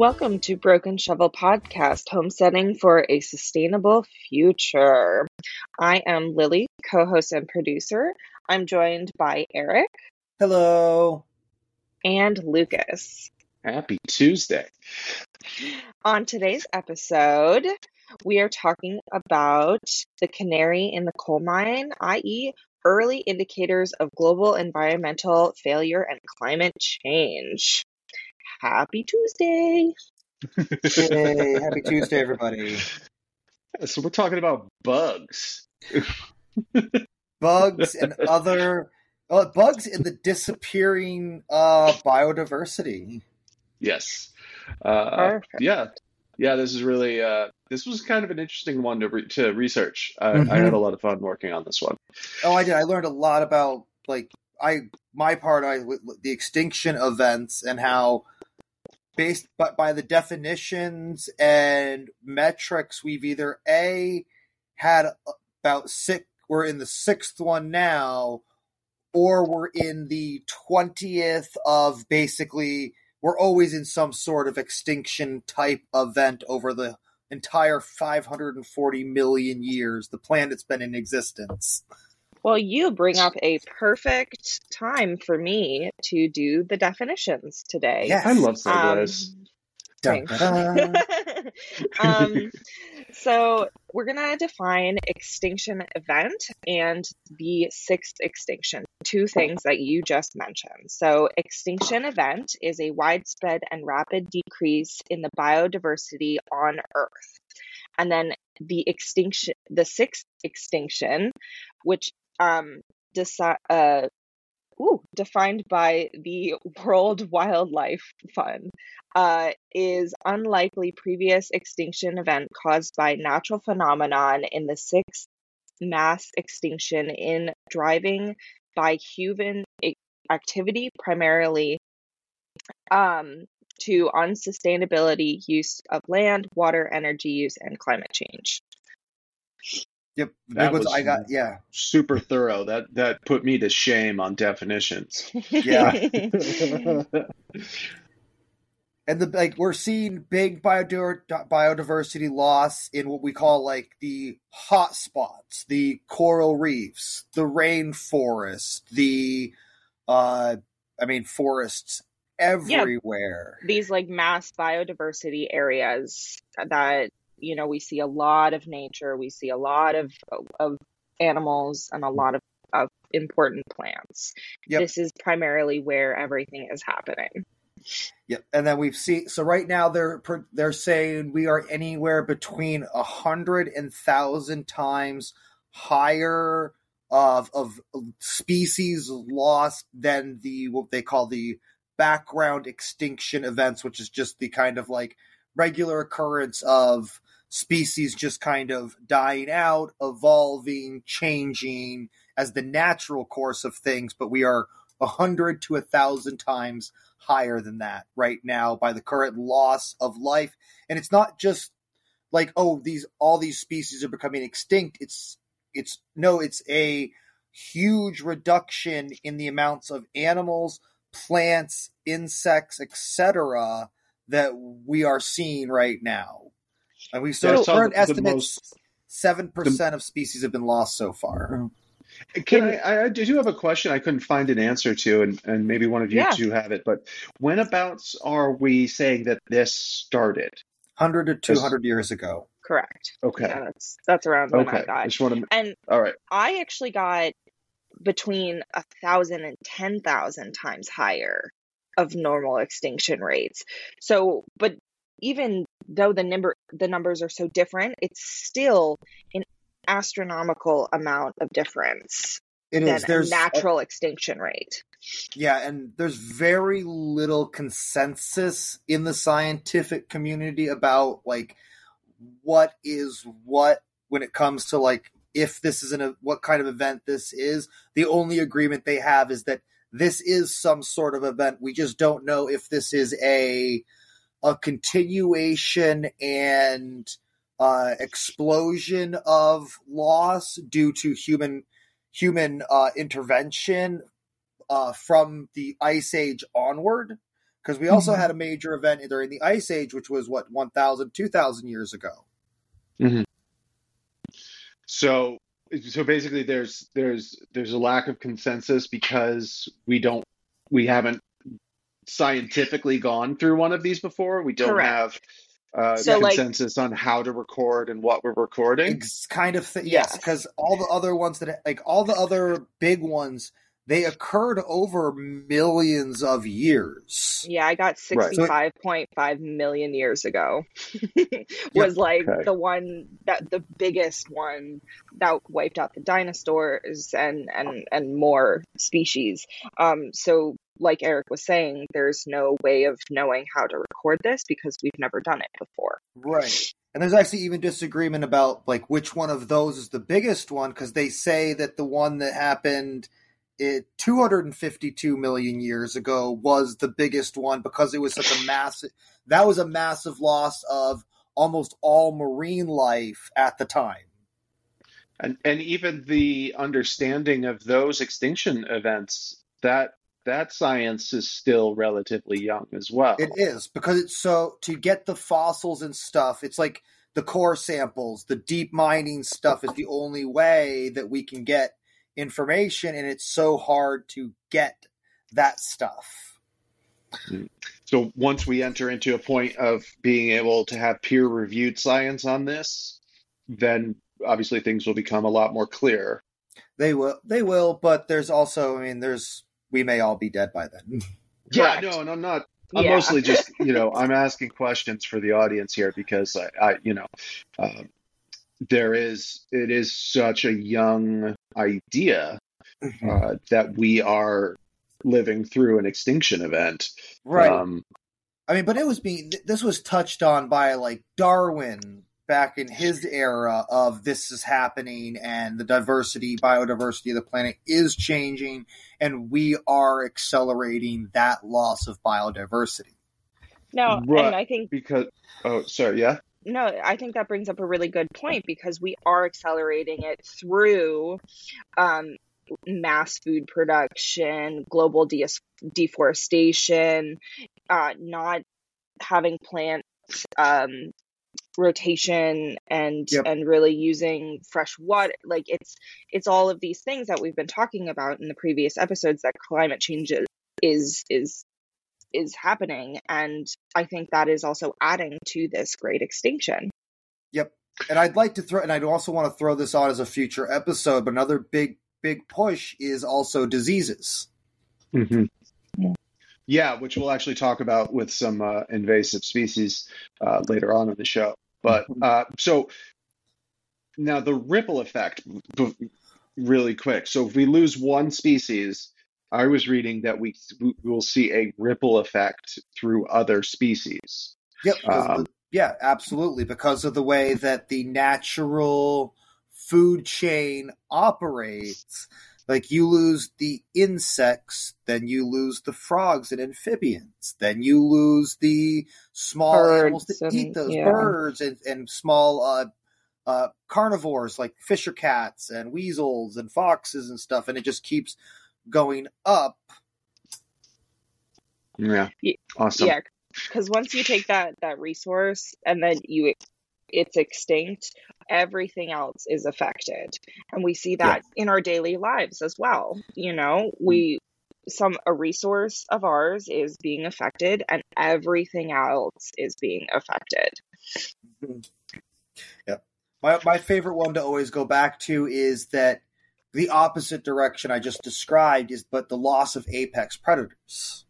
Welcome to Broken Shovel Podcast, homesteading for a sustainable future. I am Lily, co host and producer. I'm joined by Eric Hello. and Lucas. Happy Tuesday. On today's episode, we are talking about the canary in the coal mine, i.e., early indicators of global environmental failure and climate change. Happy Tuesday! Yay. Happy Tuesday, everybody. So we're talking about bugs. Bugs and other uh, bugs in the disappearing uh, biodiversity. Yes. Uh, Perfect. yeah. Yeah, this is really uh, this was kind of an interesting one to re- to research. I, I had a lot of fun working on this one. Oh, I did. I learned a lot about like I my part I the extinction events and how based by, by the definitions and metrics we've either a had about six we're in the sixth one now or we're in the 20th of basically we're always in some sort of extinction type event over the entire 540 million years the planet's been in existence Well, you bring up a perfect time for me to do the definitions today. Yes. I love Um, segues. Dun, Thanks. dun, dun. um, so we're gonna define extinction event and the sixth extinction. Two things that you just mentioned. So extinction event is a widespread and rapid decrease in the biodiversity on Earth. And then the extinction, the sixth extinction, which um, deci- uh, ooh, defined by the World Wildlife Fund, uh, is unlikely previous extinction event caused by natural phenomenon in the sixth mass extinction in driving by human activity primarily um, to unsustainability use of land, water, energy use, and climate change. Yep, That big ones was- I got. Yeah, Super thorough. That that put me to shame on definitions. Yeah. and the like we're seeing big biodiversity loss in what we call like the hot spots, the coral reefs, the rainforest, the uh, I mean forests everywhere. These like mass biodiversity areas that you know we see a lot of nature, we see a lot of of animals and a lot of, of important plants. Yep. This is primarily where everything is happening. Yep, and then we've seen. So right now they're they're saying we are anywhere between a hundred and thousand times higher of of species lost than the what they call the background extinction events, which is just the kind of like regular occurrence of species just kind of dying out, evolving, changing as the natural course of things. But we are a hundred to a thousand times higher than that right now by the current loss of life and it's not just like oh these all these species are becoming extinct it's it's no it's a huge reduction in the amounts of animals plants insects etc that we are seeing right now and we've I so current the- the estimates 7% of species have been lost so far Can I, I do have a question I couldn't find an answer to, and, and maybe one of you Yeah. two have it, but whenabouts are we saying that this started? 100 to 200 years ago Correct. Okay. Yeah, that's that's around when I Okay. I got. just want to. And All right. I actually got between a thousand and ten thousand times higher of normal extinction rates. So, but even though the number the numbers are so different, it's still an astronomical amount of difference it than is there's a natural extinction rate. Yeah, and there's very little consensus in the scientific community about like what is what when it comes to like if this is an what kind of event this is. The only agreement they have is that this is some sort of event. We just don't know if this is a a continuation and uh, explosion of loss due to human human uh, intervention uh, from the ice age onward because we also Mm-hmm. had a major event during the Ice Age, which was what 1,000, 2,000 years ago. So so basically there's there's there's a lack of consensus because we don't we haven't scientifically gone through one of these before. We don't Correct. have uh, So, like- consensus on how to record and what we're recording. Ex- kind of thing. Yes, Yes. because all the other ones that like all the other big ones, they occurred over millions of years. Yeah, I got Right. 65.5 million years ago. was like Okay. the one that the biggest one that wiped out the dinosaurs and and and more species. Um so like Eric was saying, there's no way of knowing how to record this because we've never done it before. Right. And there's actually even disagreement about like which one of those is the biggest one because they say that the one that happened it 252 million years ago was the biggest one because it was such a massive that was a massive loss of almost all marine life at the time. And and even the understanding of those extinction events that that science is still relatively young as well. It is because it's so to get the fossils and stuff. It's like the core samples, the deep mining stuff is the only way that we can get information, and it's so hard to get that stuff. Mm. So once we enter into a point of being able to have peer-reviewed science on this, then obviously things will become a lot more clear. They will, they will, but there's also, I mean, there's we may all be dead by then. Yeah, Correct. no, and I'm not. I'm Yeah. mostly just, you know, I'm asking questions for the audience here because I, I you know, uh, there is, it is such a young idea uh, that we are living through an extinction event. right. Um, I mean, but it was being this was touched on by like Darwin back in his era of this is happening and the diversity, biodiversity of the planet is changing, and we are accelerating that loss of biodiversity. No, Right. and I think because, oh, sorry, yeah. no, I think that brings up a really good point because we are accelerating it through um, mass food production, global de- deforestation, uh, not having plants um, rotation, and Yep. and really using fresh water. Like it's it's all of these things that we've been talking about in the previous episodes that climate change is is is is happening and i think that is also adding to this great extinction Yep. And I'd like to throw, and I'd also want to throw this on as a future episode. But another big, big push is also diseases. hmm Yeah. Yeah, which we'll actually talk about with some uh, invasive species uh, later on in the show. But uh, so now the ripple effect, really quick. So if we lose one species, I was reading that we we will see a ripple effect through other species. Yep. Um, yeah, absolutely. Because of the way that the natural food chain operates. Like you lose the insects, then you lose the frogs and amphibians, then you lose the small Birds animals that eat those yeah. birds and, and small uh, uh, carnivores like fisher cats and weasels and foxes and stuff, and it just keeps going up. Yeah, awesome. yeah because once you take that that resource and then you it's extinct everything else is affected and we see that in our daily lives as well you know mm-hmm. we some a resource of ours is being affected and everything else is being affected mm-hmm. Yeah. My my favorite one to always go back to is that the opposite direction I just described is but the loss of apex predators.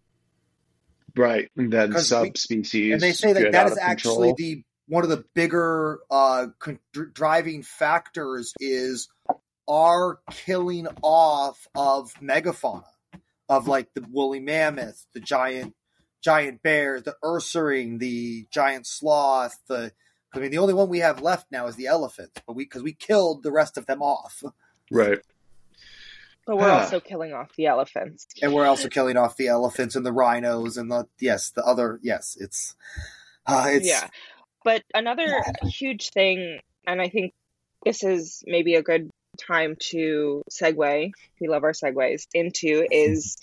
Right, and then 'Cause we- subspecies. And they say that get that out is of actually control. the one of the bigger uh, con- driving factors is our killing off of megafauna of like the woolly mammoth, the giant giant bear, the ursaring, the giant sloth, the I mean the only one we have left now is the elephant, but we because we killed the rest of them off. right. but we're Ah. also killing off the elephants And we're also killing off the elephants and the rhinos and the yes, the other yes, it's uh, it's yeah but another huge thing and i think this is maybe a good time to segue we love our segues into is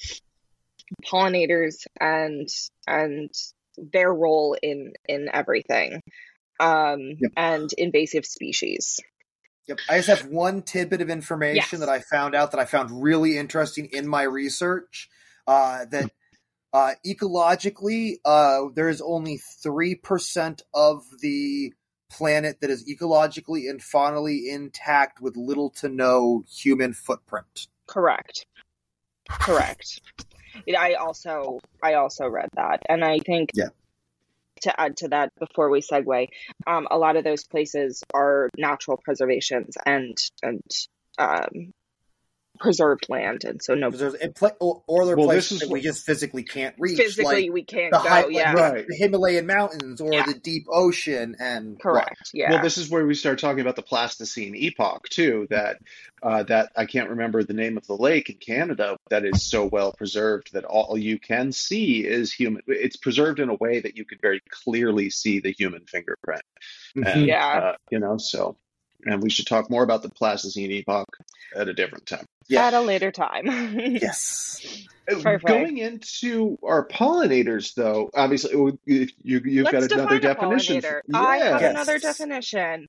pollinators and and their role in in everything um Yep. and invasive species Yep. I just have one tidbit of information Yes. that I found out that I found really interesting in my research. Uh, that uh, ecologically, uh, there is only three percent of the planet that is ecologically and faunally intact with little to no human footprint. correct correct i also i also read that and i think Yeah. to add to that before we segue um, a lot of those places are natural preservations and and um, preserved land and so no Because there's and pla- or, or there are Well, places that we just physically can't reach, physically like we can't the go high, yeah the- Right. the Himalayan mountains or Yeah. the deep ocean, and correct yeah Well, this is where we start talking about the Pleistocene epoch too. That uh, that I can't remember the name of the lake in Canada that is so well preserved that all you can see is human. It's preserved in a way that you could very clearly see the human fingerprint. And, Yeah. uh, you know, so and we should talk more about the Pleistocene epoch at a different time. Yeah. at a later time Yes. Uh, Perfect. Going into our pollinators, though, obviously you, you you've Let's got another a definition. pollinator. I have Yes. another definition.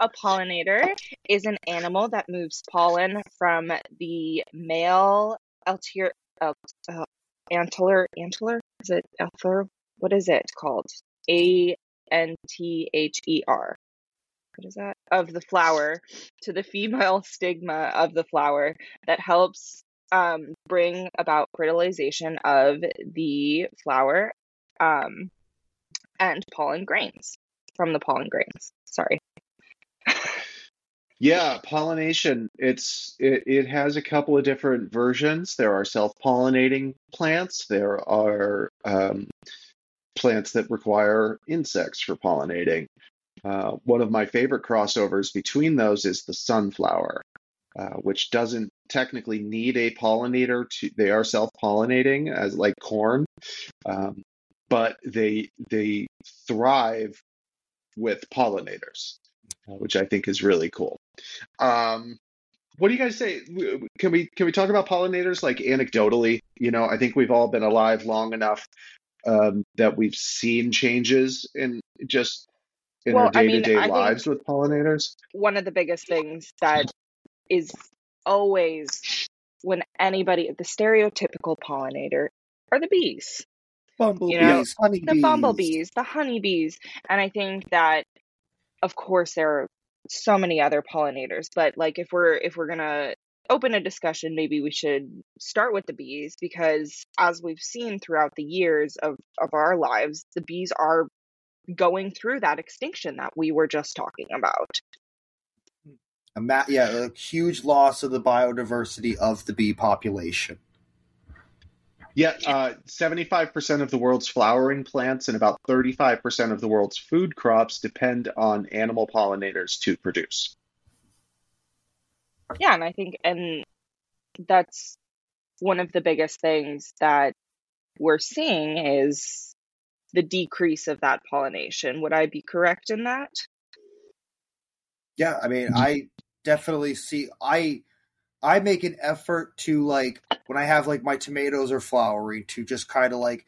A pollinator is an animal that moves pollen from the male altier, uh, uh, antler. Antler is it antler? What is it called? A N T H E R. Is that? Of the flower to the female stigma of the flower that helps um, bring about fertilization of the flower um, and pollen grains from the pollen grains. Sorry. Yeah, pollination. It's it, it has a couple of different versions. There are self-pollinating plants. There are um, plants that require insects for pollinating. Uh, one of my favorite crossovers between those is the sunflower, uh, which doesn't technically need a pollinator to. They are self-pollinating as like corn, um, but they they thrive with pollinators, uh, which I think is really cool. Um, what do you guys say? Can we can we talk about pollinators like anecdotally? You know, I think we've all been alive long enough um, that we've seen changes in just in Well, our I day mean, to day I think- lives with pollinators. One of the biggest things that is always when anybody, the stereotypical pollinator are the bees. Bumblebees, You know, honeybees. the bumblebees, the honeybees. And I think that of course there are so many other pollinators, but like if we're if we're gonna open a discussion, maybe we should start with the bees because as we've seen throughout the years of, of our lives, the bees are going through that extinction that we were just talking about. A ma- yeah, a huge loss of the biodiversity of the bee population. Yeah, uh, 75% of the world's flowering plants and about 35% of the world's food crops depend on animal pollinators to produce. Yeah, and I think and that's one of the biggest things that we're seeing is the decrease of that pollination. Would I be correct in that? Yeah, I mean, mm-hmm. I definitely see. I I make an effort to like when I have like my tomatoes are flowering to just kind of like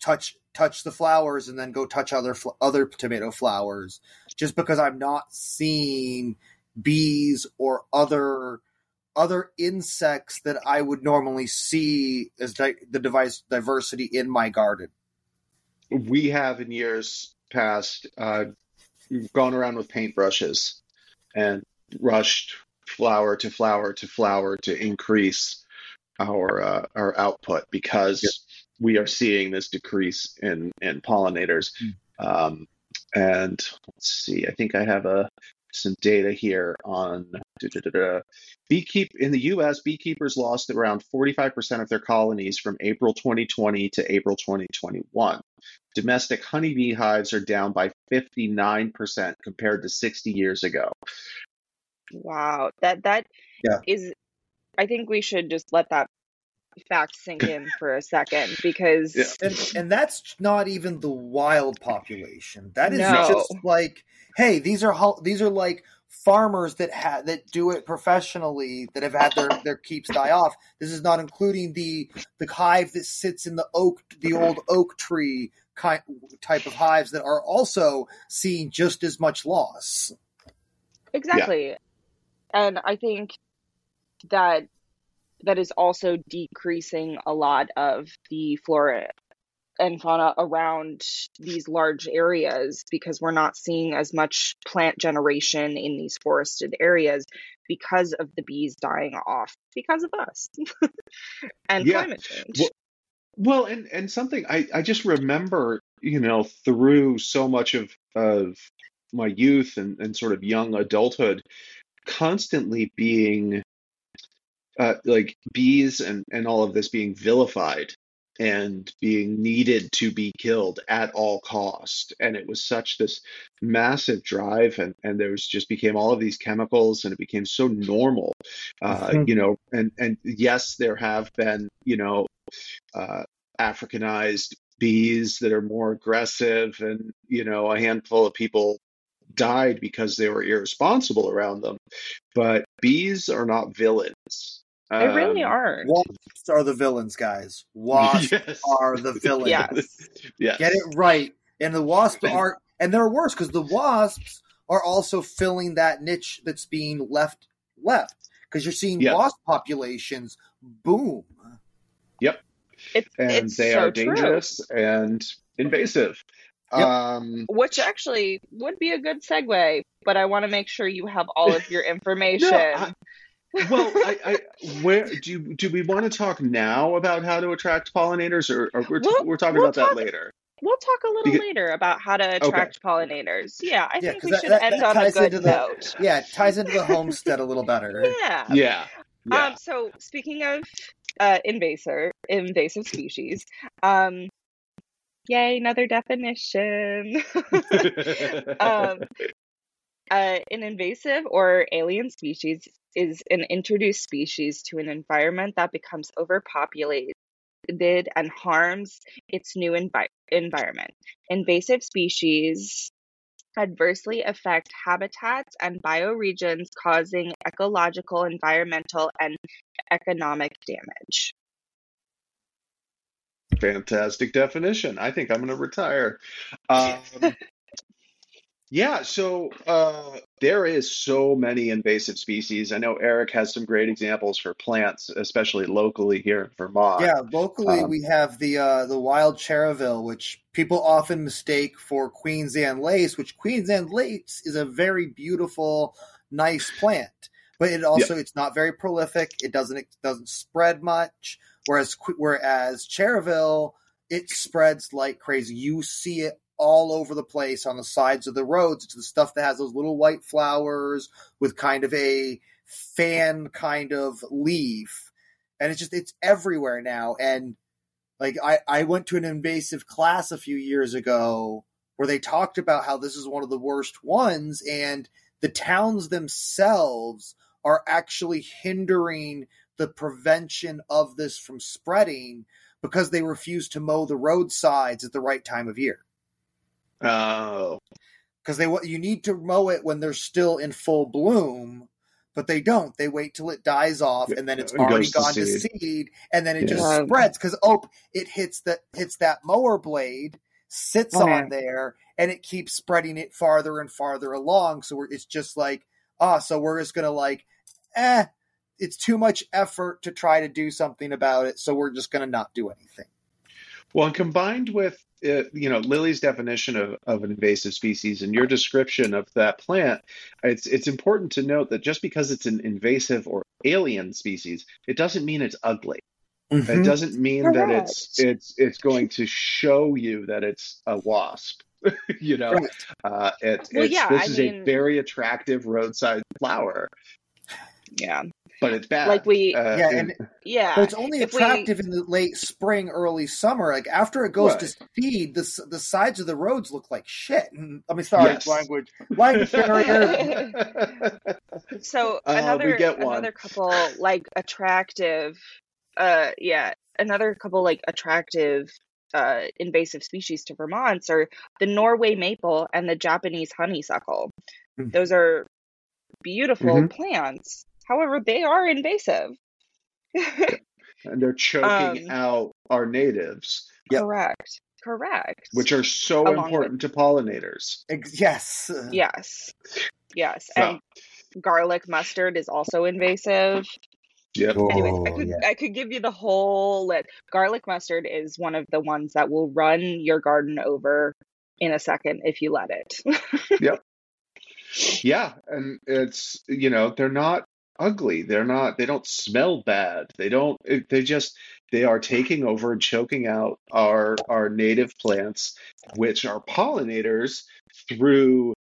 touch touch the flowers and then go touch other fl- other tomato flowers, just because I'm not seeing bees or other other insects that I would normally see as di- the device diversity in my garden. We have in years past uh, gone around with paintbrushes and rushed flower to flower to flower to increase our uh, our output because we are seeing this decrease in in pollinators. Um, and let's see, I think I have a some data here on. Beekeep in the U.S. Beekeepers lost around 45% of their colonies from April 2020 to April 2021. Domestic honeybee hives are down by 59% compared to 60 years ago. Wow. That that is Yeah. is. I think we should just let that fact sink in for a second because Yeah. and and that's not even the wild population. That is No. just like, hey, these are ho- these are like farmers that ha- that do it professionally that have had their, their keeps die off. This is not including the the hive that sits in the oak the old oak tree kind type of hives that are also seeing just as much loss. Exactly. And I think that that is also decreasing a lot of the flora and fauna around these large areas because we're not seeing as much plant generation in these forested areas because of the bees dying off because of us and Yeah. climate change. Well, Well, and and something I I just remember, you know, through so much of of my youth and and sort of young adulthood, constantly being uh, like bees and and all of this being vilified and being needed to be killed at all cost. And it was such this massive drive and and there was just became all of these chemicals and it became so normal uh Mhm. you know and and yes there have been you know uh africanized bees that are more aggressive and you know a handful of people died because they were irresponsible around them. But bees are not villains they really Um, aren't. Wasps are the villains, guys. Wasps yes. are the villains. Yes. yes. Get it right. And the wasps are, and they're worse because the wasps are also filling that niche that's being left left. Because you're seeing Yeah. wasp populations boom. It, and it's they so are true. dangerous and invasive. Yep. Um, Which actually would be a good segue, but I want to make sure you have all of your information. no, I, well, I, I, where do you, do we want to talk now about how to attract pollinators, or, or we're, We'll- we're talking we'll about that later? We'll talk a little Because- later about how to attract pollinators. Yeah, I Yeah, think 'cause we that- should that- end that on a good into the- note. Yeah, it ties into the homestead a little better. Yeah. Yeah, yeah. Um, so speaking of uh, invasive invasive species, um, yay, another definition. um, uh, an invasive or alien species is an introduced species to an environment that becomes overpopulated and harms its new envi- environment. Invasive species adversely affect habitats and bioregions, causing ecological, environmental, and economic damage. Fantastic definition. I think I'm going to retire. Um, yeah, so uh, there is so many invasive species. I know Eric has some great examples for plants, especially locally here in Vermont. Yeah, locally Um, we have the uh, the wild Chervil, which people often mistake for Queen Anne's lace, which Queen Anne's lace is a very beautiful, nice plant, but it also it's not very prolific. It doesn't it doesn't spread much. Whereas whereas Chervil, it spreads like crazy. You see it all over the place on the sides of the roads. It's the stuff that has those little white flowers with kind of a fan kind of leaf. And it's just it's everywhere now. And like I, I went to an invasive class a few years ago where they talked about how this is one of the worst ones and the towns themselves are actually hindering the prevention of this from spreading because they refuse to mow the roadsides at the right time of year Oh, because they wa- you need to mow it when they're still in full bloom but they don't they wait till it dies off and then it's It already goes to gone to seed. seed and then it just spreads because oh it hits that hits that mower blade sits Okay. on there and it keeps spreading it farther and farther along so we're, it's just like ah so we're just gonna like eh it's too much effort to try to do something about it so we're just gonna not do anything well, and combined with uh, you know Lily's definition of, of an invasive species and your description of that plant, it's it's important to note that just because it's an invasive or alien species, it doesn't mean it's ugly. It doesn't mean that it's it's it's going to show you that it's a wasp. you know, Right. uh, it, Well, it's, yeah, this I is mean- a very attractive roadside flower, Yeah. But it's bad. Like we- uh, Yeah, and- and Yeah. But it's only If we- attractive in the late spring, early summer. Like after it goes Right. to seed, the the sides of the roads look like shit. I mean, sorry, Yes. language, language barrier. so Uh, we another get one. another couple like attractive uh yeah another couple like attractive uh invasive species to Vermont are the Norway maple and the Japanese honeysuckle. Mm. Those are beautiful Mhm. plants. However, they are invasive. and they're choking Um, out our natives, Yep. Correct. Correct. which are so Along with- important to pollinators. Yes. yes. Yes. So- And garlic mustard is also invasive. Yep. Anyways, I Oh, could yeah. I could give you the whole list. Garlic mustard is one of the ones that will run your garden over in a second if you let it. Yep. Yeah, and it's you know they're not ugly. They're not. They don't smell bad. They don't. They just they are taking over and choking out our our native plants, which are pollinators through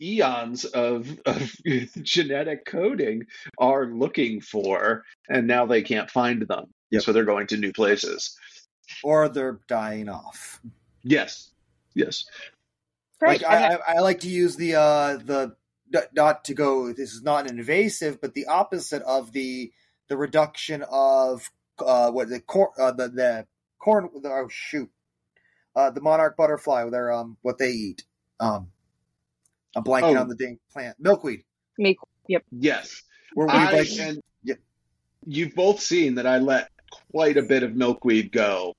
eons of of genetic coding are looking for, and now they can't find them. Yep. So they're going to new places. Or they're dying off. Yes. Yes. Right. Like I, I, I like to use the uh the not- not to go. This is not an invasive, but the opposite of the the reduction of uh what the corn uh, the the corn. The, oh shoot, uh the monarch butterfly. Their um what they eat. Um, I'm blanking Oh. on the dang plant milkweed. me yep. Yes. Where we I, like and Yep. you've both seen that I let quite a bit of milkweed go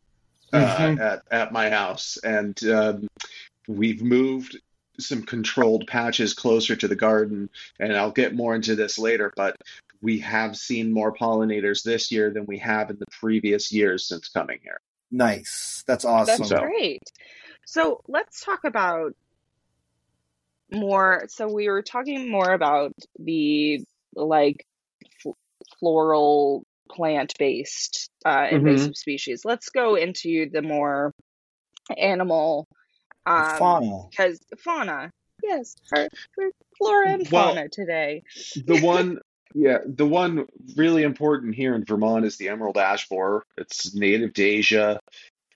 uh, Mhm. at at my house, and um, we've moved some controlled patches closer to the garden, and I'll get more into this later, but. We have seen more pollinators this year than we have in the previous years since coming here. nice. That's awesome. That's So- great. So let's talk about more. So we were talking more about the like f- floral plant based uh, invasive species. Let's go into the more animal um, Fauna. because fauna. Yes, our, we're flora and Well- fauna today. The one, yeah, the one really important here in Vermont is the emerald ash borer. It's native to Asia.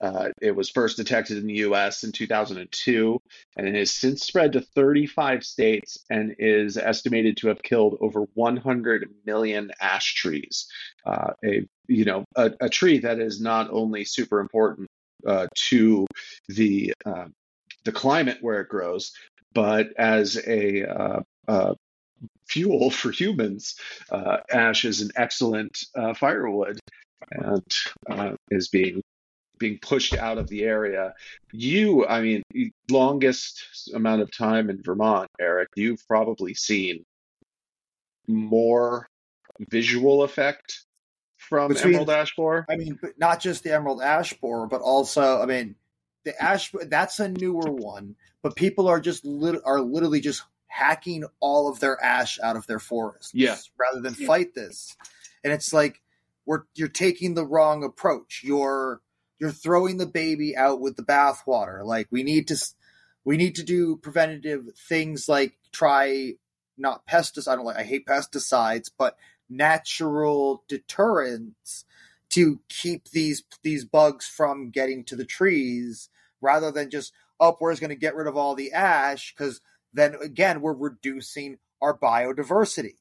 Uh, it was first detected in the U.S. in 2002, and it has since spread to 35 states and is estimated to have killed over 100 million ash trees. Uh, a you know a, a tree that is not only super important uh, to the uh, the climate where it grows, but as a uh, uh, fuel for humans, uh, ash is an excellent uh, firewood and uh, is being being pushed out of the area. You, I mean, longest amount of time in Vermont, Eric, you've probably seen more visual effect from Between- emerald ash borer. I mean, not just the emerald ash borer, but also, I mean, the ash. That's a newer one, but people are just lit, are literally just hacking all of their ash out of their forests, Yeah. rather than Yeah. fight this. And it's like we're you're taking the wrong approach. You're you're throwing the baby out with the bathwater. Like we need to we need to do preventative things like try not pesticides. I don't like I hate pesticides, but natural deterrents to keep these these bugs from getting to the trees rather than just oh we're going to get rid of all the ash because then again we're reducing our biodiversity.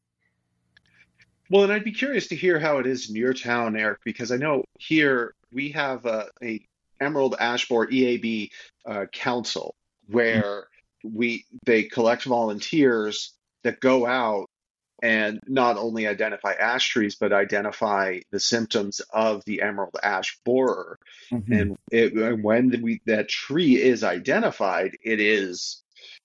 Well, and I'd be curious to hear how it is in your town, Eric, because I know here we have a, a Emerald Ash Borer EAB uh, council where we they collect volunteers that go out and not only identify ash trees but identify the symptoms of the emerald ash borer. And it, and when we that tree is identified it is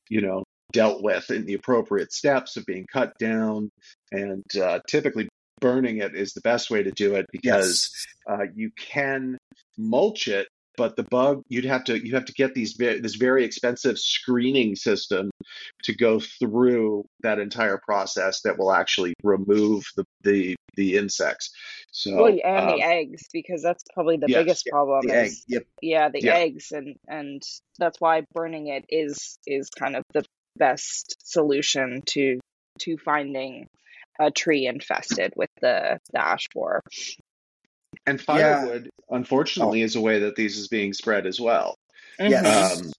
you know dealt with in the appropriate steps of being cut down and uh, typically burning it is the best way to do it because yes. uh, you can mulch it but the bug you'd have to you have to get these this very expensive screening system to go through that entire process that will actually remove the the, the insects so Well, and um, the eggs because that's probably the yes, biggest problem. the is, yep Yeah, the Yeah. eggs, and and that's why burning it is is kind of the best solution to to finding a tree infested with the the ash borer. And firewood unfortunately is a way that these is being spread as well Yes. um,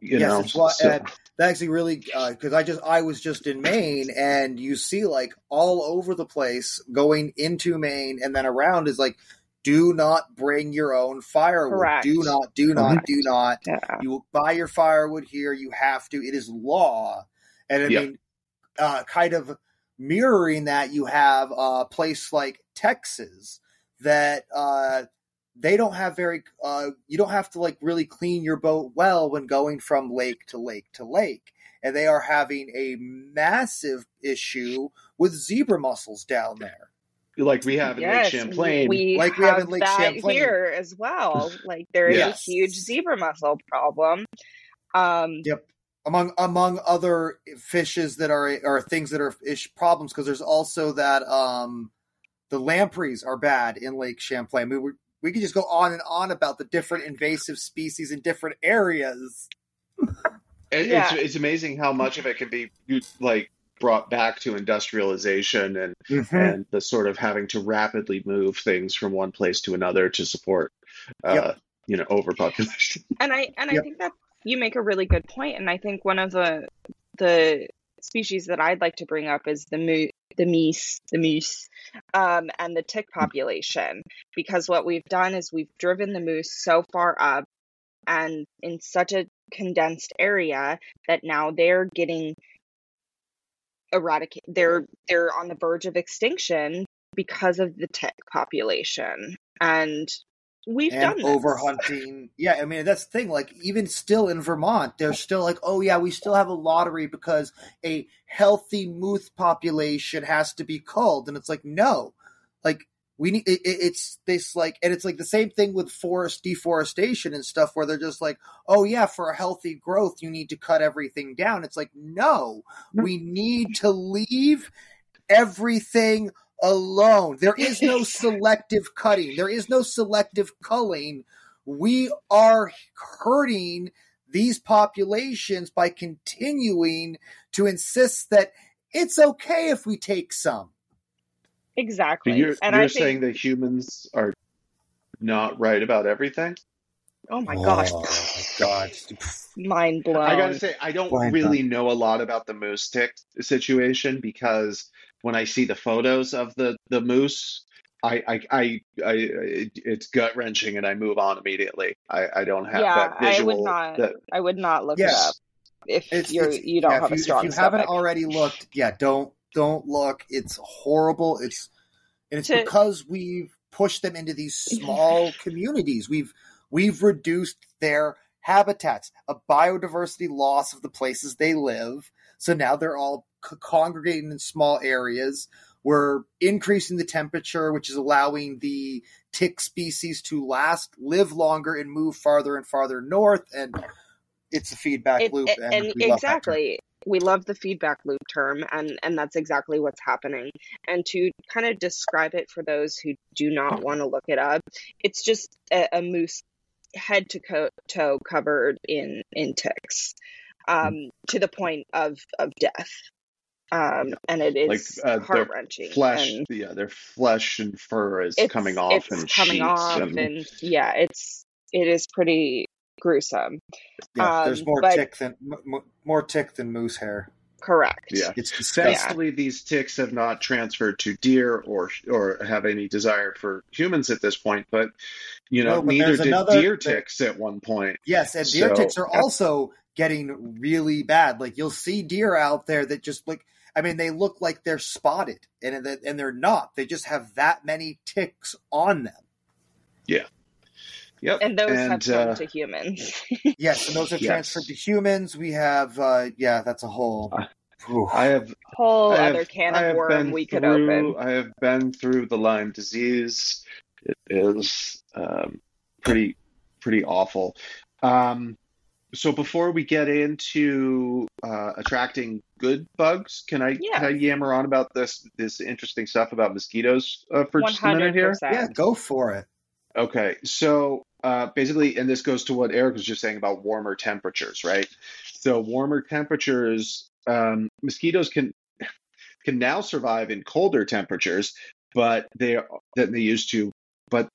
you Yes, know it's why- so- and that actually really because I just I was just in Maine and you see like all over the place going into Maine and then around is like do not bring your own firewood. Correct. Do not, do not, Correct. do not. Yeah. You buy your firewood here. You have to. It is law. And I Yep. mean, uh, kind of mirroring that, you have a place like Texas that uh, they don't have very. Uh, you don't have to like really clean your boat well when going from lake to lake to lake, and they are having a massive issue with zebra mussels down there. Like we have in yes, Lake Champlain. we Like we have, have in Lake that Champlain. here as well. Like there is Yes. a huge zebra mussel problem. Um, Yep. Among among other fishes that are are things that are ish problems because there's also that um the lampreys are bad in Lake Champlain. We were we could just go on and on about the different invasive species in different areas. It- Yeah. It's it's amazing how much of it can be like brought back to industrialization and and the sort of having to rapidly move things from one place to another to support uh, Yep. you know overpopulation. and I and I Yep. think that you make a really good point. point, and I think one of the the species that I'd like to bring up is the mo- the meese, the moose, um, and the tick population, because what we've done is we've driven the moose so far up, and in such a condensed area that now they're getting eradicated. They're they're on the verge of extinction because of the tick population, and we've done this. overhunting. Yeah, I mean that's the thing. Like even still in Vermont, they're still like, oh yeah, we still have a lottery because a healthy moose population has to be culled, and it's like no, like we need. It- it's this like, and it's like the same thing with forest deforestation and stuff, where they're just like, oh yeah, for a healthy growth, you need to cut everything down. It's like no, we need to leave everything alone. There is no selective cutting. There is no selective culling. We are hurting these populations by continuing to insist that it's okay if we take some. So Exactly. you're and you're I think, saying that humans are not right about everything? oh my gosh, God. mind blown. I gotta say, I don't Blind really know a lot about the moose tick situation because when I see the photos of the the moose, I I, I, I it's gut wrenching and I move on immediately. I, I don't have yeah, that I visual. would not. that- I would not look it up if It's, you're it's- you don't yeah, have if a you, strong If you haven't already looked, yeah, don't don't look. It's horrible. It's and it's To- because we've pushed them into these small communities. We've we've reduced their habitats, a biodiversity loss of the places they live. So now they're all c- congregating in small areas. We're increasing the temperature, which is allowing the tick species to last, live longer, and move farther and farther north. And it's a feedback It- loop. it- and and we love that term. exactly we love the feedback loop term and and that's exactly what's happening and to kind of describe it for those who do not want to look it up it's just a, a moose head to co- toe covered in in ticks um to the point of of death um and it is Like, is uh, heart wrenching flesh, and yeah, their flesh and fur is it's coming off it's in coming off and, and yeah it's it is pretty gruesome Yeah, there's Um, more but- tick than m- m- more tick than moose hair. correct yeah. It's disgusting. Thankfully, these ticks have not transferred to deer or or have any desire for humans at this point. But you know, No, but neither did another- deer ticks at one point. Yes, and deer So- ticks are also getting really bad. Like you'll see deer out there that just look. I mean, they look like they're spotted, and and they're not. They just have that many ticks on them. Yeah. Yep, and those have and come uh, to humans Yes, and those are Yes. transferred to humans. We have, uh, yeah, that's a whole. Uh, Oof. I have whole I have, other can of have worm been we could through, open. I have been through the Lyme disease. It is um, pretty pretty awful. Um, so before we get into uh, attracting good bugs, can I Yeah. can I yammer on about this this interesting stuff about mosquitoes uh, for One just a minute here? yeah, go for it. Okay, so uh, basically, and this goes to what Eric was just saying about warmer temperatures, right? So warmer temperatures, um, mosquitoes can can now survive in colder temperatures, but they than they used to. But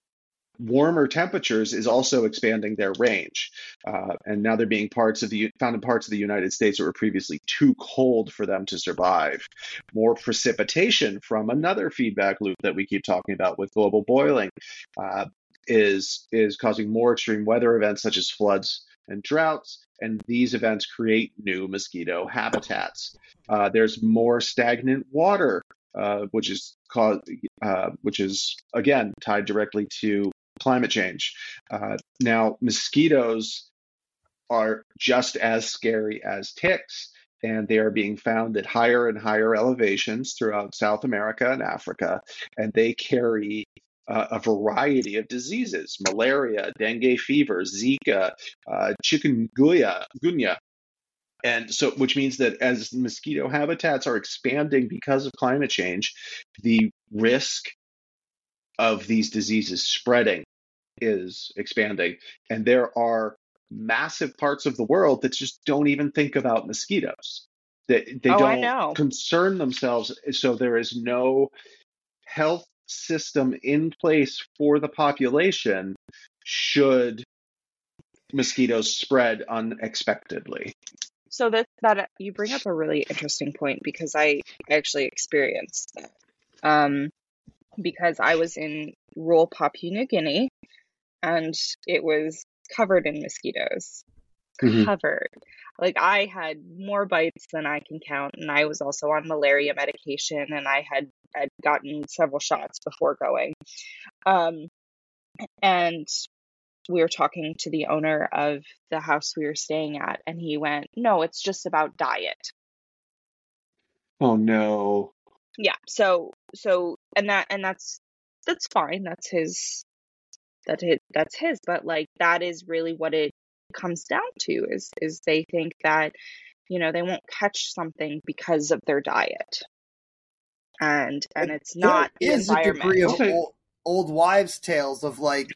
warmer temperatures is also expanding their range, uh, and now they're being parts of the found in parts of the United States that were previously too cold for them to survive. More precipitation from another feedback loop that we keep talking about with global boiling. Uh, is is causing more extreme weather events such as floods and droughts, and these events create new mosquito habitats. Uh, there's more stagnant water, uh, which is caused, uh, which is again tied directly to climate change. Uh, now, mosquitoes are just as scary as ticks, and they are being found at higher and higher elevations throughout South America and Africa, and they carry uh, a variety of diseases malaria, dengue fever, Zika, uh, chikungunya. Gunya. And so, which means that as mosquito habitats are expanding because of climate change, the risk of these diseases spreading is expanding. And there are massive parts of the world that just don't even think about mosquitoes. They, they Oh, don't concern themselves. So there is no health system in place for the population should mosquitoes spread unexpectedly. So that that you bring up a really interesting point because I actually experienced that. Um, because I was in rural Papua New Guinea, and it was covered in mosquitoes. Mhm. Covered. Like I had more bites than I can count, and I was also on malaria medication, and I had had gotten several shots before going. Um, and we were talking to the owner of the house we were staying at, and he went, "No, it's just about diet." Oh no. Yeah. So so and that and that's that's fine. That's his that his, that's his. But like that is really what it comes down to is is they think that you know they won't catch something because of their diet, and and it's not the There is a degree of old, old wives' tales of like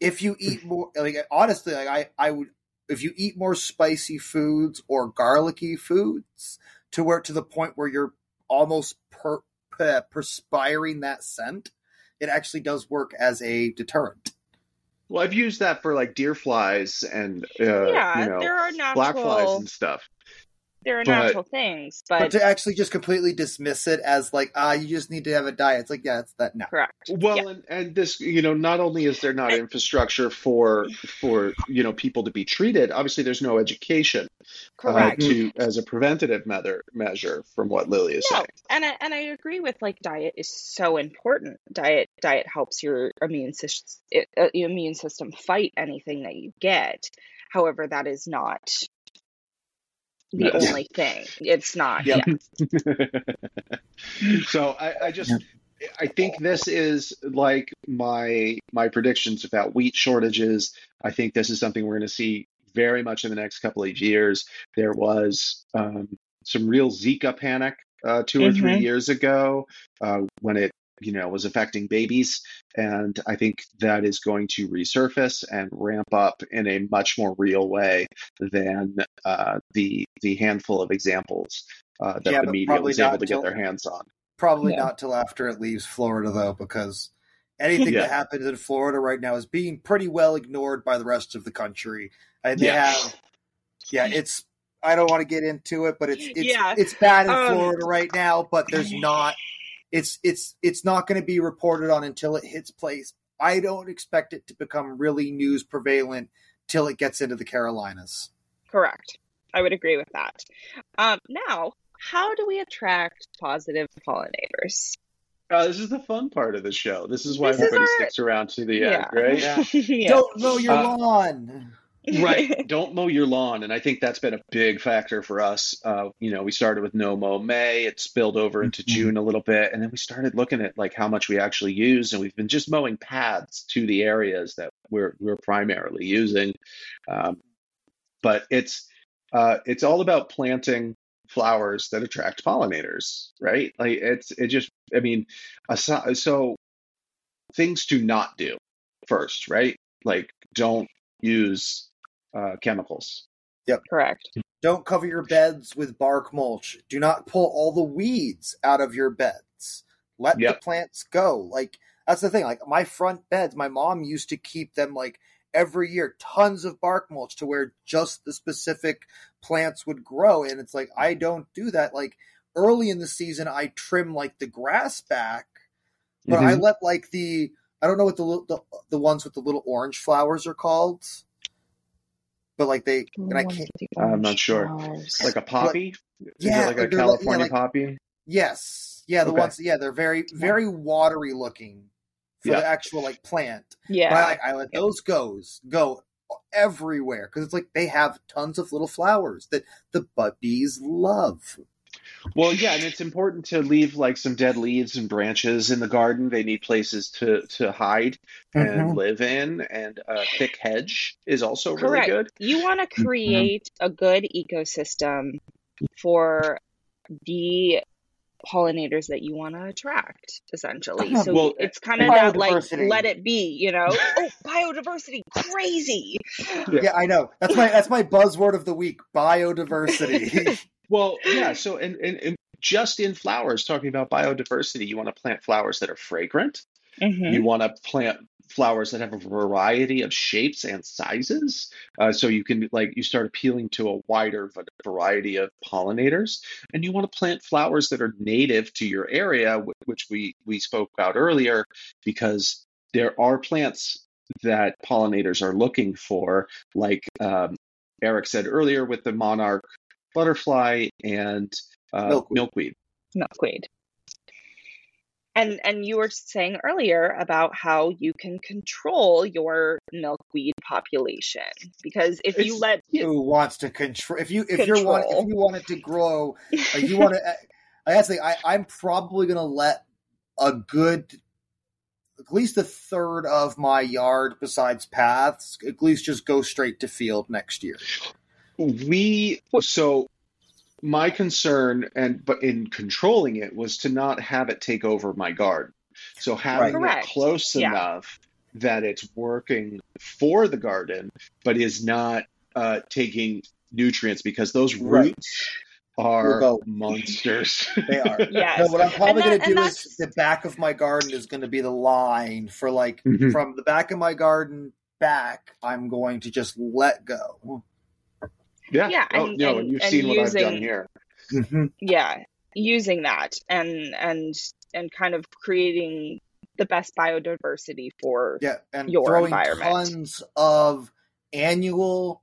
if you eat more like honestly like I I would if you eat more spicy foods or garlicky foods to where to the point where you're almost per, per, perspiring that scent, it actually does work as a deterrent. Well, I've used that for like deer flies and uh, yeah, you know there are black flies and stuff. There are but- natural things, But, but, to actually just completely dismiss it as like ah you just need to have a diet, it's like yeah, it's that no. correct. Well, Yeah. and, and this, you know, not only is there not infrastructure for for you know people to be treated, obviously there's no education uh, Correct. to as a preventative measure measure from what Lily is No, saying. and I, and I agree with like diet is so important. Diet diet helps your immune system uh, your immune system fight anything that you get. However, that is not the Medicine. only thing. It's not. Yep. Yeah. so I, I just I think this is like my my predictions about wheat shortages. I think this is something we're going to see very much in the next couple of years. There was um, some real Zika panic uh, two or three Mhm. years ago uh, when it you know was affecting babies, and I think that is going to resurface and ramp up in a much more real way than uh, the the handful of examples uh, that Yeah, the media probably was able not to get their hands on. Probably Yeah. not till after it leaves Florida, though, because anything Yeah. that happens in Florida right now is being pretty well ignored by the rest of the country. And they Yeah. have, yeah, it's. I don't want to get into it, but it's it's Yeah. it's bad in Um, Florida right now. But there's not. It's it's it's not going to be reported on until it hits place. I don't expect it to become really news prevalent till it gets into the Carolinas. Correct. I would agree with that. Um, now, how do we attract positive pollinators? Uh, this is the fun part of the show. This is why This is everybody our- sticks around to the Yeah. end, right? Yeah. Yeah. Don't mow your Uh, lawn. Right. Don't mow your lawn, and I think that's been a big factor for us. Uh, you know, we started with no mow May. It spilled over into Mhm. June a little bit, and then we started looking at like how much we actually use, and we've been just mowing paths to the areas that we're we're primarily using. Um, but it's uh, it's all about planting flowers that attract pollinators, right? Like it's it just I mean, aside, so things to not do first, right? Like don't use uh, chemicals. Yep. Correct. Don't cover your beds with bark mulch. Do not pull all the weeds out of your beds. Let Yep. the plants go. Like that's the thing. Like my front beds, my mom used to keep them like every year, tons of bark mulch to where just the specific plants would grow. And it's like I don't do that. Like early in the season, I trim like the grass back, but I let like the I don't know what the, li- the the ones with the little orange flowers are called. But like they and I can't. I'm not sure. Like a poppy? Is it Yeah, like a they're like- yeah, California like- poppy? Yes, yeah, the Okay. ones. Yeah, they're very very watery looking for Yeah. the actual like plant. yeah. But I, I let those goes go everywhere because it's like they have tons of little flowers that the bud bees love. Well, yeah, and it's important to leave like some dead leaves and branches in the garden. They need places to to hide Mm-hmm. and live in, and a thick hedge is also Correct. really good. You want to Mm-hmm. create a good ecosystem for the pollinators that you want to attract, essentially. So Well, it's kind of that like let it be, you know? oh, biodiversity, crazy. Yeah. I know. That's my that's my buzzword of the week: biodiversity. Well, yeah. So, and, and, and just in flowers, talking about biodiversity, you want to plant flowers that are fragrant. Mhm. You want to plant flowers that have a variety of shapes and sizes, uh, so you can like you start appealing to a wider variety of pollinators. And you want to plant flowers that are native to your area, which we we spoke about earlier, because there are plants that pollinators are looking for, like um, Eric said earlier with the monarch butterfly and uh, Milkweed. milkweed. milkweed. And and you were saying earlier about how you can control your milkweed population because if you let Who wants to control? If you if you want if you want it to grow, like you want to. I actually, I, I'm probably going to let a good, at least a third of my yard, besides paths, at least just go straight to field next year. We so my concern and but in controlling it was to not have it take over my garden. So having Correct. it close Yeah. enough that it's working for the garden, but is not uh, taking nutrients because those Right. roots are Will monsters. They are. Yes. No, what I'm probably going to do and is the back of my garden is going to be the line for like Mhm. from the back of my garden back. I'm going to just let go. Yeah. Yeah, Oh, and- no, and- and you've and seen what I've done here. Mm-hmm. yeah using that and and and kind of creating the best biodiversity for Yeah, and your throwing environment. tons of annual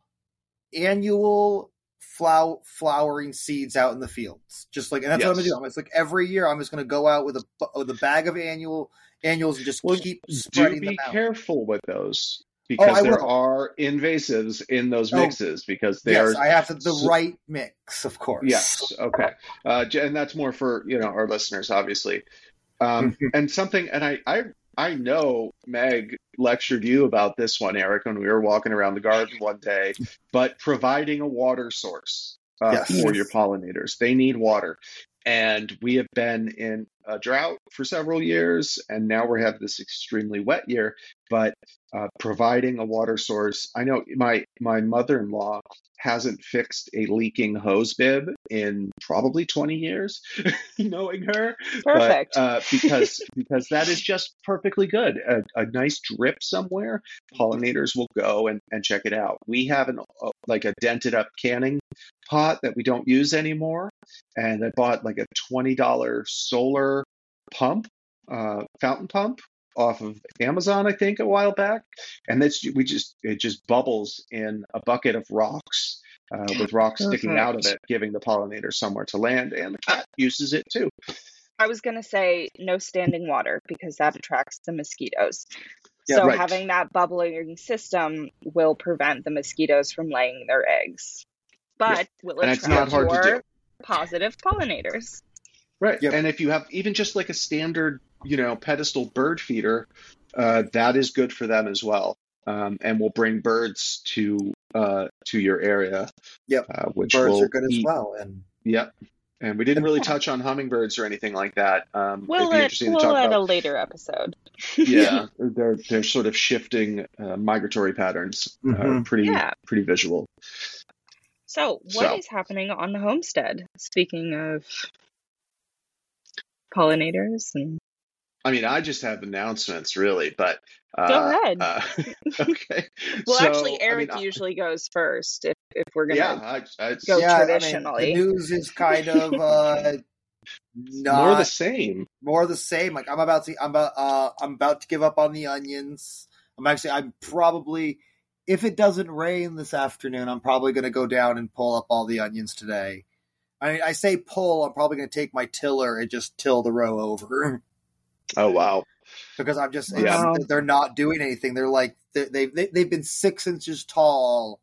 annual flower flowering seeds out in the fields. Just like and that's what I'm gonna do. I'm just like every year I'm just gonna go out with a with a bag of annual annuals and just Well, keep Do be them out. careful with those because I there will. are invasives in those Oh, mixes because they Yes, are I have to, the right mix, of course. Yes. Okay. Uh, and that's more for you know our listeners, obviously. Um, and something, and I, I, I know Meg lectured you about this one, Eric, when we were walking around the garden one day. But providing a water source uh, Yes. for your pollinators, they need water, and we have been in a drought for several years, and now we have this extremely wet year. But uh, providing a water source, I know my my mother in law hasn't fixed a leaking hose bib in probably 20 years knowing her perfect but, uh, because because that is just perfectly good a, a nice drip somewhere pollinators will go and, and check it out we have an uh, like a dented up canning pot that we don't use anymore and i bought like a $20 solar pump uh, fountain pump off of Amazon, I think, a while back, and that's we just it just bubbles in a bucket of rocks uh, with rocks sticking out of it, giving the pollinator somewhere to land, and the cat uses it too. i was going to say no standing water because that attracts the mosquitoes Yeah, so right. having that bubbling system will prevent the mosquitoes from laying their eggs but will it's not attract hard to your do. positive pollinators Right, Yep. and if you have even just like a standard, you know, pedestal bird feeder, uh, that is good for them as well, um, and will bring birds to uh, to your area. Yep. uh, which Birds will are good as well. And Yep. And we didn't really touch on hummingbirds or anything like that. Um, we'll it'd be interesting at, interesting we'll to talk at about. a later episode yeah, they're they're sort of shifting uh, migratory patterns. Uh, Mhm. pretty Yeah. pretty visual. So, what is So. happening on the homestead? Speaking of pollinators and I mean, I just have announcements, really, but uh, Go ahead. Uh, okay. well, So, actually, I Eric mean, I- usually goes first if if we're gonna. yeah, I, I, go yeah, I mean, traditionally. the news is kind of uh, not more the same. more the same. Like I'm about to, I'm about, uh, I'm about to give up on the onions. I'm actually, I'm probably if it doesn't rain this afternoon, I'm probably going to go down and pull up all the onions today. I I say pull, I'm probably going to take my tiller and just till the row over Oh wow. because I'm just Wow. it's- they're not doing anything. They're like they they've they, they've been six inches tall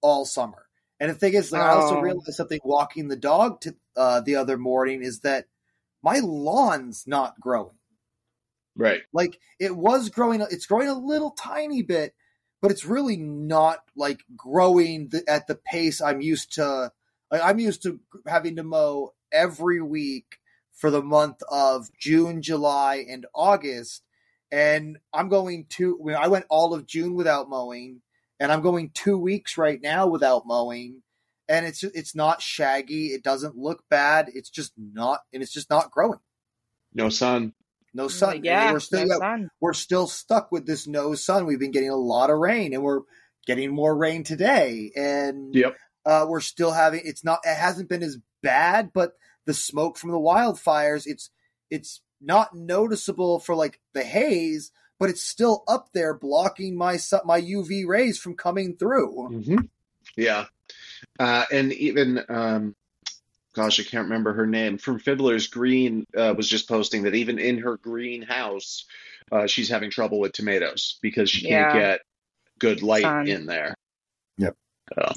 all summer. And the thing is, like, I also Oh. realized something walking the dog to uh, the other morning is that my lawn's not growing. Right. Like it was growing, it's growing a little tiny bit, but it's really not like growing the, at the pace I'm used to. Like I'm used to having to mow every week for the month of June, July, and August, and I'm going to. I went all of June without mowing, and I'm going two weeks right now without mowing. And it's it's not shaggy. It doesn't look bad. It's just not, and it's just not growing. No sun. No mm, sun. Yeah, we're still no sun. we're still stuck with this no sun. We've been getting a lot of rain, and we're getting more rain today. And Yep. Uh, we're still having. It's not. It hasn't been as bad, but the smoke from the wildfires. It's it's not noticeable for like the haze, but it's still up there blocking my su- my UV rays from coming through. hmm Yeah. Uh, and even, um, gosh, I can't remember her name. From Fiddler's Green uh, was just posting that even in her greenhouse, uh, she's having trouble with tomatoes because she can't get good light Sun. in there. Yep. So,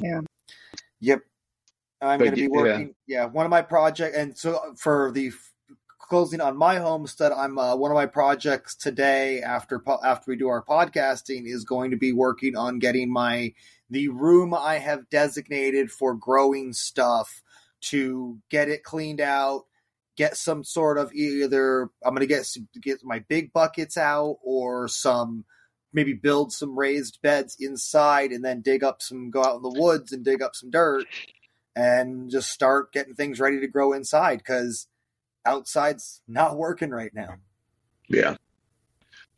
Yep. I'm going to be y- yeah. working. Yeah. one of my project, and so for the f- closing on my homestead, I'm uh, one of my projects today after po- after we do our podcasting is going to be working on getting my the room I have designated for growing stuff to get it cleaned out. Get some sort of either I'm going to get some, get my big buckets out or some maybe build some raised beds inside and then dig up some go out in the woods and dig up some dirt and just start getting things ready to grow inside because outside's not working right now. yeah.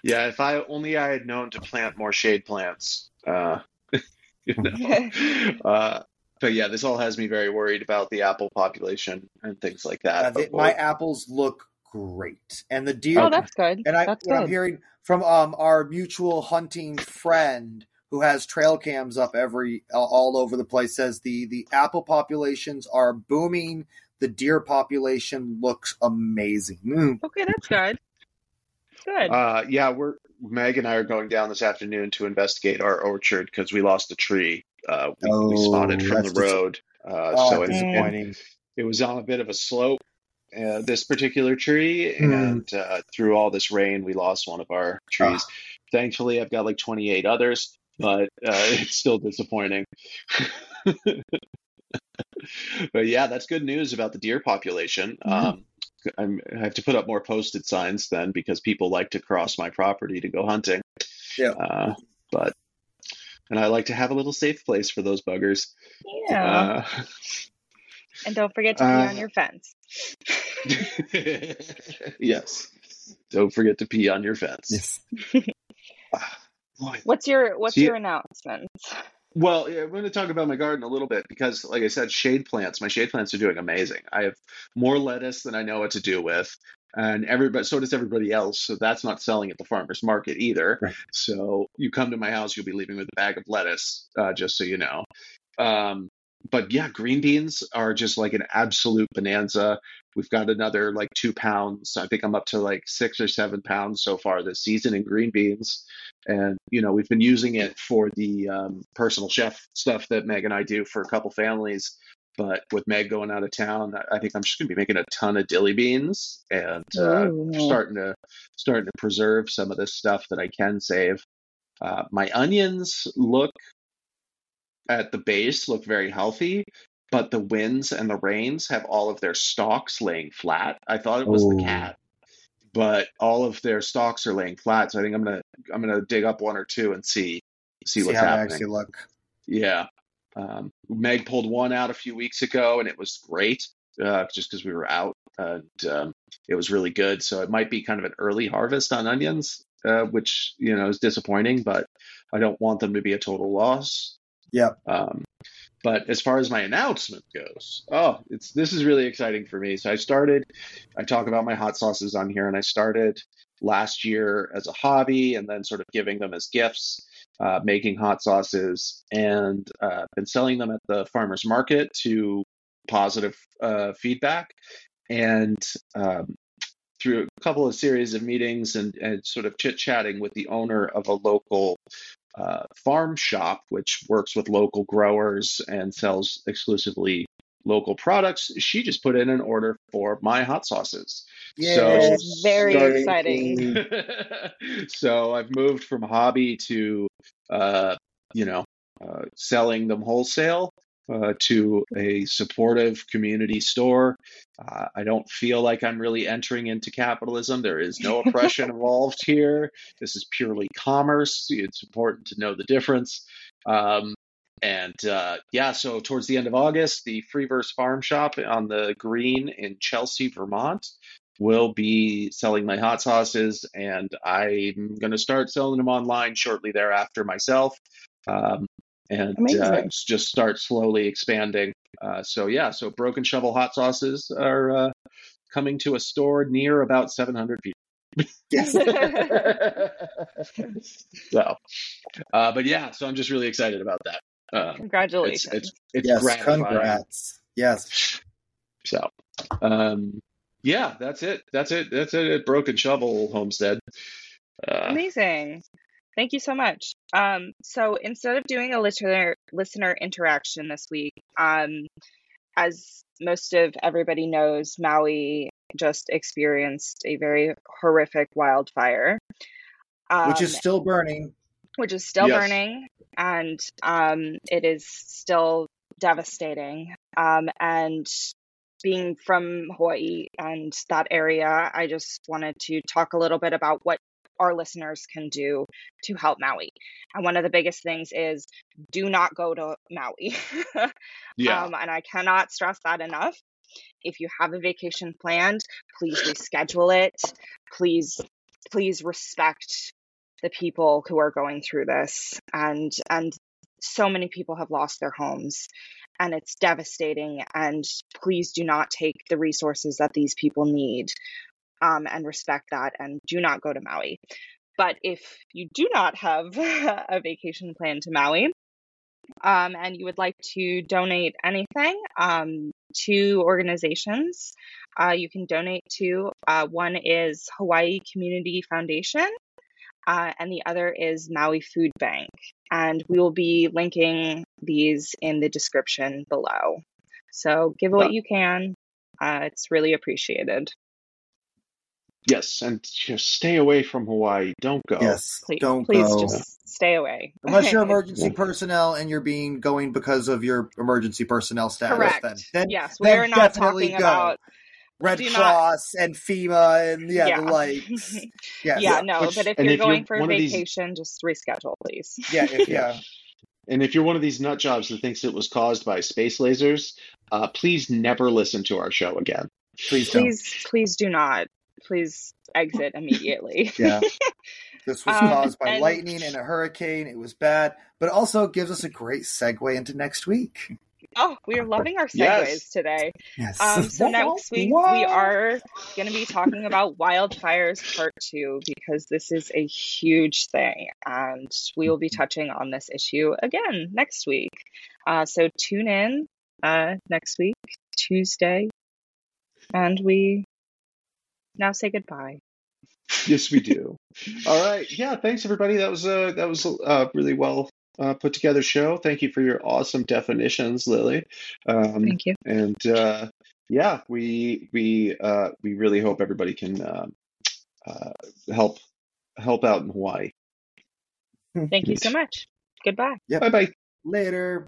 Yeah, if I only I had known to plant more shade plants. Uh, you know. uh, but yeah, this all has me very worried about the apple population and things like that. Uh, they- my apples look great, and the deer. Oh, that's good. and I, that's what I'm hearing from um, our mutual hunting friend who has trail cams up every all- all over the place says the the apple populations are booming. The deer population looks amazing. Mm. Okay, that's good. Good. Uh, yeah, we're Meg and I are going down this afternoon to investigate our orchard because we lost a tree. Uh, we, we Oh, spotted from the road. Uh, Oh, so that's it, disappointing. it was on a bit of a slope. Uh, this particular tree, Hmm. and uh, through all this rain, we lost one of our trees. Thankfully, I've got like 28 others, but uh, it's still disappointing. but yeah, that's good news about the deer population. Um, I'm, I have to put up more posted signs then because people like to cross my property to go hunting. Yeah. Uh, but and I like to have a little safe place for those buggers. yeah. Uh, and don't forget to pee uh, on your fence. yes. Don't forget to pee on your fence. Yes. boy. What's your What's See- your announcement? Well, yeah, I'm going to talk about my garden a little bit because, like I said, shade plants. My shade plants are doing amazing. I have more lettuce than I know what to do with, and everybody. So does everybody else. So that's not selling at the farmers market either. Right. So you come to my house, you'll be leaving with a bag of lettuce, uh, just so you know. Um, but yeah, green beans are just like an absolute bonanza. We've got another like two pounds. I think I'm up to like six or seven pounds so far this season in green beans. And, you know, we've been using it for the um, personal chef stuff that Meg and I do for a couple families. But with Meg going out of town, I think I'm just going to be making a ton of dilly beans and uh, starting to starting to preserve some of this stuff that I can save. Uh, my onions look at the base look very healthy, but the winds and the rains have all of their stalks laying flat. I thought it was Oh. the cat, but all of their stalks are laying flat. So I think I'm gonna I'm gonna dig up one or two and see see, See what's how they happening. actually look. Yeah. Um, Meg pulled one out a few weeks ago, and it was great, uh, just because we were out, and um, it was really good. So it might be kind of an early harvest on onions, uh, which you know is disappointing, but I don't want them to be a total loss. Yep. Um, but as far as my announcement goes, oh, it's this is really exciting for me. So I started, I talk about my hot sauces on here, and I started last year as a hobby, and then sort of giving them as gifts. uh, making hot sauces and uh, been selling them at the farmers market to positive uh, feedback. And um, through a couple of series of meetings and, and sort of chit chatting with the owner of a local uh, farm shop, which works with local growers and sells exclusively local products, she just put in an order for my hot sauces. Yay. So Which very starting- exciting. so I've moved from hobby to, uh, you know, uh, selling them wholesale uh, to a supportive community store. Uh, I don't feel like I'm really entering into capitalism. There is no oppression involved here. This is purely commerce. It's important to know the difference. Um, and uh, yeah, so towards the end of August, the Freeverse Farm Shop on the Green in Chelsea, Vermont, will be selling my hot sauces, and I'm going to start selling them online shortly thereafter myself, um, and uh, just start slowly expanding. Uh, so yeah, so Broken Shovel hot sauces are uh, coming to a store near about 700 people. Yes. so, uh, but yeah, so I'm just really excited about that. Um, it's Congratulations. it's it's yes. gratifying. Congrats. Yes. So, um, yeah, that's it. That's it. That's it at Broken Shovel Homestead. Uh, Amazing. Thank you so much. Um, so instead of doing a listener listener interaction this week, um, as most of everybody knows, Maui just experienced a very horrific wildfire, um, Which is still burning. which is still Yes. burning, and um, it is still devastating. Um, and being from Hawaii and that area, I just wanted to talk a little bit about what our listeners can do to help Maui. And one of the biggest things is do not go to Maui. yeah. Um, and I cannot stress that enough. If you have a vacation planned, please reschedule it. Please, please respect the people who are going through this. And and so many people have lost their homes, and it's devastating. And please do not take the resources that these people need, um, and respect that. And do not go to Maui. But if you do not have a vacation plan to Maui, um, and you would like to donate anything um, to organizations, uh, you can donate to uh, one is Hawaii Community Foundation, uh, and the other is Maui Food Bank. And we will be linking these in the description below. So give what you can. Uh, it's really appreciated. Yes, and just stay away from Hawaii. Don't go. Yes. Please, Don't go. please go. just stay away. Unless you're emergency personnel and you're being going because of your emergency personnel status, Correct. then, then yes, we then are not definitely talking go. about Red do not- Cross and FEMA and yeah, Yeah. the likes. Yes. yeah, no, Which- but if you're if you're going for one of these- vacation, just reschedule, please. Yeah, if, yeah. And if you're one of these nut jobs that thinks it was caused by space lasers, uh, please never listen to our show again. Please don't. Please, please do not. Please exit immediately. Yeah. This was Um, caused by and- lightning and a hurricane. It was bad, but also gives us a great segue into next week. oh, we are loving our segues Yes. today. Yes. Um, so next week we are going to be talking about wildfires part two because this is a huge thing, and we will be touching on this issue again next week. Uh, so tune in uh, next week, Tuesday, and we now say goodbye. Yes, we do. All right. Yeah. Thanks, everybody. That was a that was a really well uh, put together show. Thank you for your awesome definitions, Lily. Um, Thank you. and uh, yeah, we we uh, we really hope everybody can uh, uh, help help out in Hawaii. Thank you so much. Goodbye. Bye bye. Later.